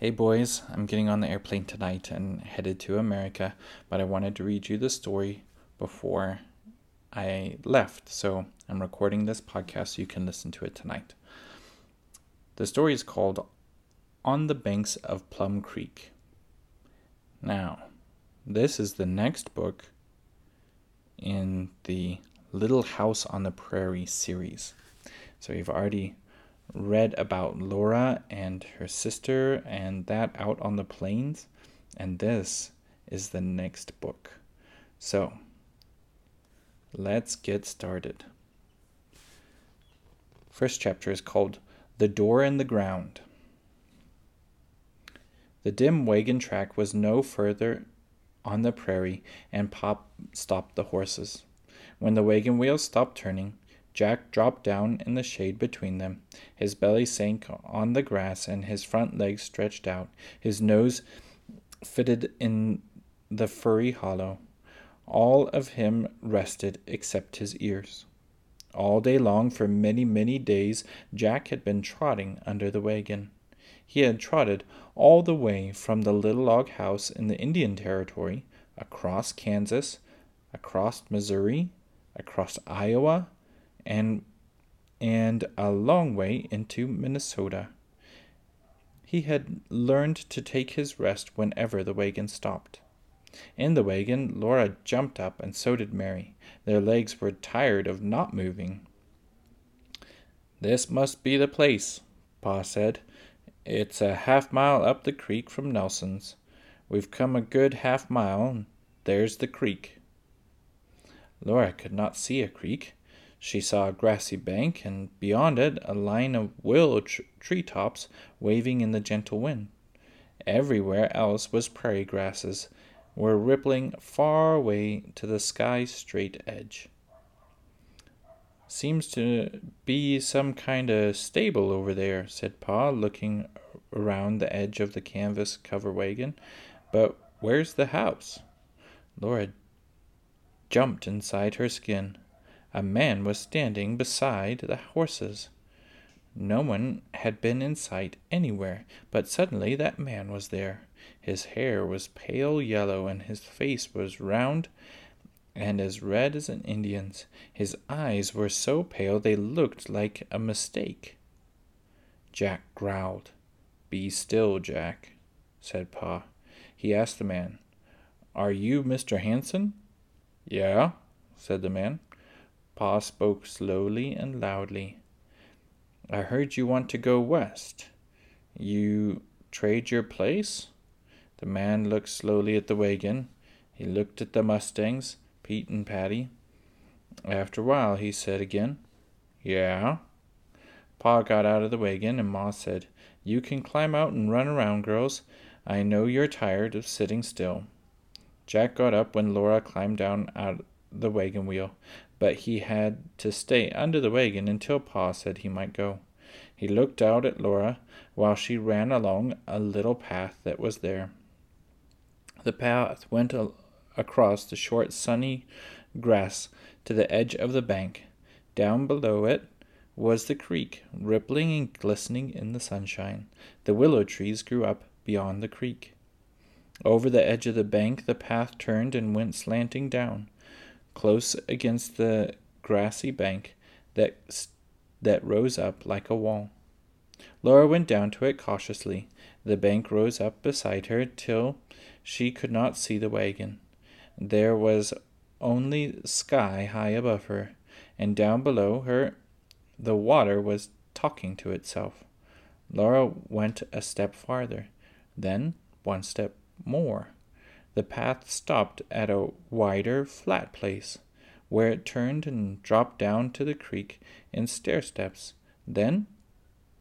Hey boys, I'm getting on the airplane tonight and headed to America, but I wanted to read you the story before I left, so I'm recording this podcast so you can listen to it tonight. The story is called On the Banks of Plum Creek. Now, this is the next book in the Little House on the Prairie series. So you've already read about Laura and her sister and that out on the plains, and this is the next book. So, let's get started. First chapter is called The Door in the Ground. The dim wagon track was no further on the prairie, and Pop stopped the horses. When the wagon wheels stopped turning, Jack dropped down in the shade between them. His belly sank on the grass and his front legs stretched out. His nose fitted in the furry hollow. All of him rested except his ears. All day long, for many, many days, Jack had been trotting under the wagon. He had trotted all the way from the little log house in the Indian Territory, across Kansas, across Missouri, across Iowa, and and a long way into Minnesota. He had learned to take his rest whenever the wagon stopped. In the wagon, Laura jumped up, and so did Mary. Their legs were tired of not moving. This must be the place, Pa said. It's a half mile up the creek from Nelson's. We've come a good half mile, and there's the creek. Laura could not see a creek. She saw a grassy bank, and beyond it a line of willow tr- tree tops waving in the gentle wind. Everywhere else was prairie grasses, were rippling far away to the sky's straight edge. Seems to be some kind of stable over there, said Pa, looking around the edge of the canvas cover wagon. But where's the house? Laura jumped inside her skin. A man was standing beside the horses. No one had been in sight anywhere, but suddenly that man was there. His hair was pale yellow, and his face was round and as red as an Indian's. His eyes were so pale they looked like a mistake. Jack growled. Be still, Jack, said Pa. He asked the man, Are you Mr. Hanson? Yeah, said the man. Pa spoke slowly and loudly. I heard you want to go west. You trade your place? The man looked slowly at the wagon. He looked at the mustangs, Pete and Patty. After a while, he said again, Yeah. Pa got out of the wagon, and Ma said, You can climb out and run around, girls. I know you're tired of sitting still. Jack got up when Laura climbed down out of the wagon wheel but he had to stay under the wagon until Pa said he might go. He looked out at Laura while she ran along a little path that was there. The path went a- across the short sunny grass to the edge of the bank. Down below it was the creek, rippling and glistening in the sunshine. The willow trees grew up beyond the creek. Over the edge of the bank, the path turned and went slanting down close against the grassy bank that, that rose up like a wall. Laura went down to it cautiously. The bank rose up beside her till she could not see the wagon. There was only sky high above her, and down below her the water was talking to itself. Laura went a step farther, then one step more. The path stopped at a wider, flat place, where it turned and dropped down to the creek in stair steps. Then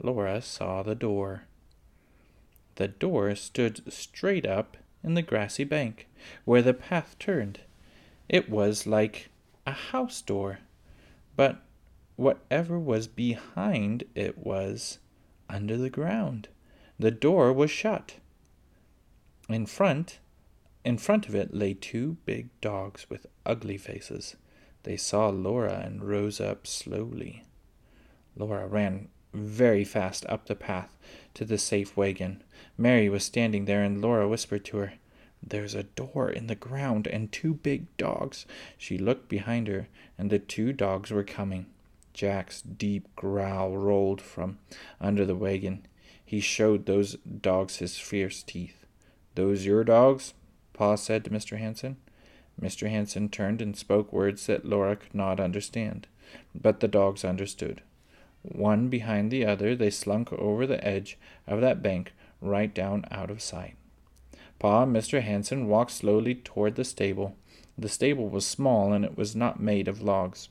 Laura saw the door. The door stood straight up in the grassy bank, where the path turned. It was like a house door, but whatever was behind it was under the ground. The door was shut. In front, in front of it lay two big dogs with ugly faces. They saw Laura and rose up slowly. Laura ran very fast up the path to the safe wagon, Mary was standing there, and Laura whispered to her, There's a door in the ground and two big dogs. She looked behind her, and the two dogs were coming. Jack's deep growl rolled from under the wagon. He showed those dogs his fierce teeth. Those your dogs? Pa said to Mr. Hanson. Mr. Hanson turned and spoke words that Laura could not understand, but the dogs understood. One behind the other, they slunk over the edge of that bank right down out of sight. Pa and Mr. Hanson walked slowly toward the stable. The stable was small and it was not made of logs.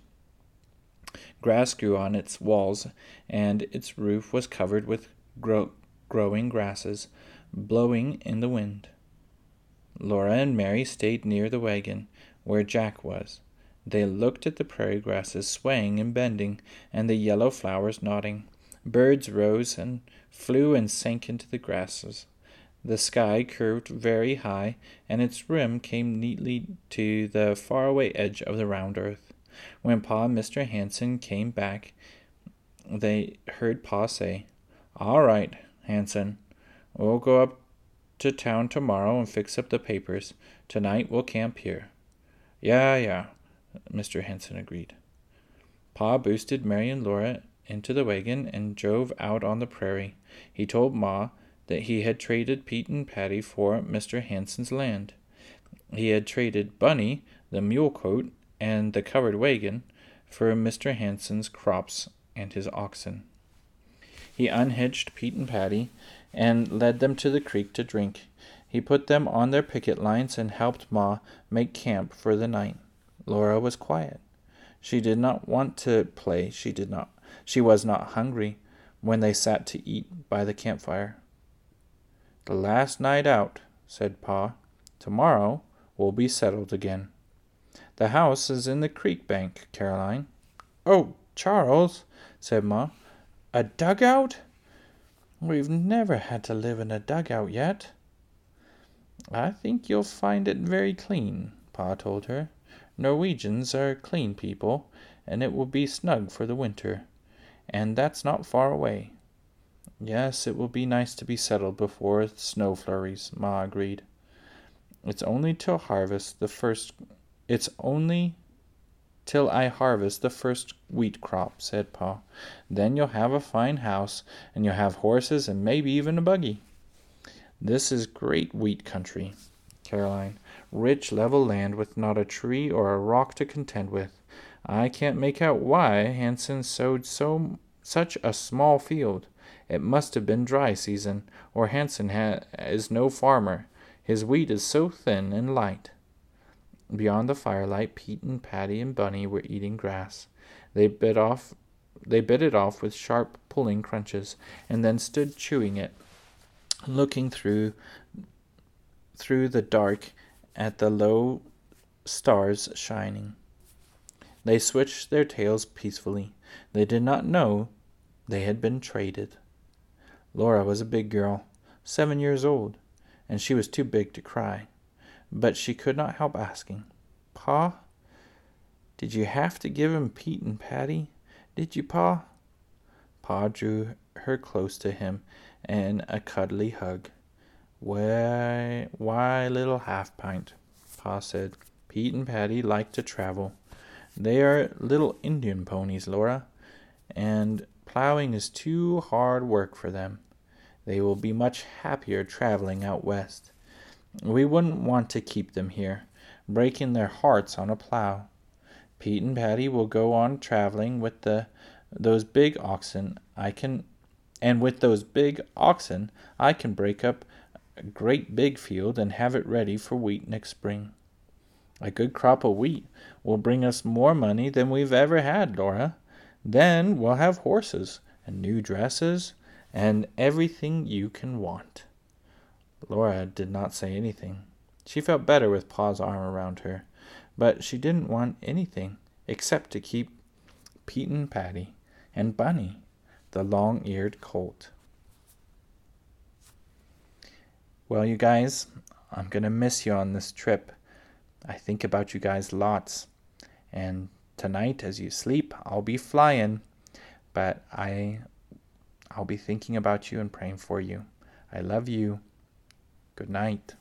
Grass grew on its walls, and its roof was covered with grow- growing grasses, blowing in the wind. Laura and Mary stayed near the wagon, where Jack was. They looked at the prairie grasses swaying and bending, and the yellow flowers nodding. Birds rose and flew and sank into the grasses. The sky curved very high, and its rim came neatly to the faraway edge of the round earth. When Pa and Mr. Hanson came back, they heard Pa say, All right, Hanson, we'll go up to town tomorrow and fix up the papers. Tonight we'll camp here. Yeah, yeah, Mr. Hanson agreed. Pa boosted Mary and Laura into the wagon and drove out on the prairie. He told Ma that he had traded Pete and Patty for Mr. Hanson's land. He had traded Bunny, the mule coat, and the covered wagon for Mr. Hanson's crops and his oxen. He unhitched Pete and Patty and led them to the creek to drink. He put them on their picket lines and helped Ma make camp for the night. Laura was quiet. She did not want to play. She did not. She was not hungry when they sat to eat by the campfire. The last night out, said Pa. Tomorrow we'll be settled again. The house is in the creek bank, Caroline. Oh, Charles, said Ma. A dugout? We've never had to live in a dugout yet. I think you'll find it very clean, Pa told her. Norwegians are clean people, and it will be snug for the winter. And that's not far away. Yes, it will be nice to be settled before snow flurries, Ma agreed. It's only till harvest the first it's only till I harvest the first wheat crop, said Pa. Then you'll have a fine house, and you'll have horses and maybe even a buggy. This is great wheat country, Caroline. Rich, level land with not a tree or a rock to contend with. I can't make out why Hanson sowed so such a small field. It must have been dry season, or Hanson ha- is no farmer. His wheat is so thin and light. Beyond the firelight, Pete and Patty and Bunny were eating grass. They bit off they bit it off with sharp pulling crunches, and then stood chewing it, looking through through the dark at the low stars shining. They switched their tails peacefully. They did not know they had been traded. Laura was a big girl, seven years old, and she was too big to cry but she could not help asking, Pa, did you have to give him Pete and Patty? Did you, Pa? Pa drew her close to him in a cuddly hug. Why, why, little half pint, Pa said. Pete and Patty like to travel. They are little Indian ponies, Laura, and plowing is too hard work for them. They will be much happier traveling out west. We wouldn't want to keep them here, breaking their hearts on a plow. Pete and Patty will go on traveling with the those big oxen. I can and with those big oxen I can break up a great big field and have it ready for wheat next spring. A good crop of wheat will bring us more money than we've ever had, Laura. Then we'll have horses and new dresses and everything you can want. Laura did not say anything. She felt better with Pa's arm around her, but she didn't want anything except to keep Pete and Patty and Bunny, the long eared colt. Well, you guys, I'm going to miss you on this trip. I think about you guys lots. And tonight as you sleep, I'll be flying, but I I'll be thinking about you and praying for you. I love you. Good night.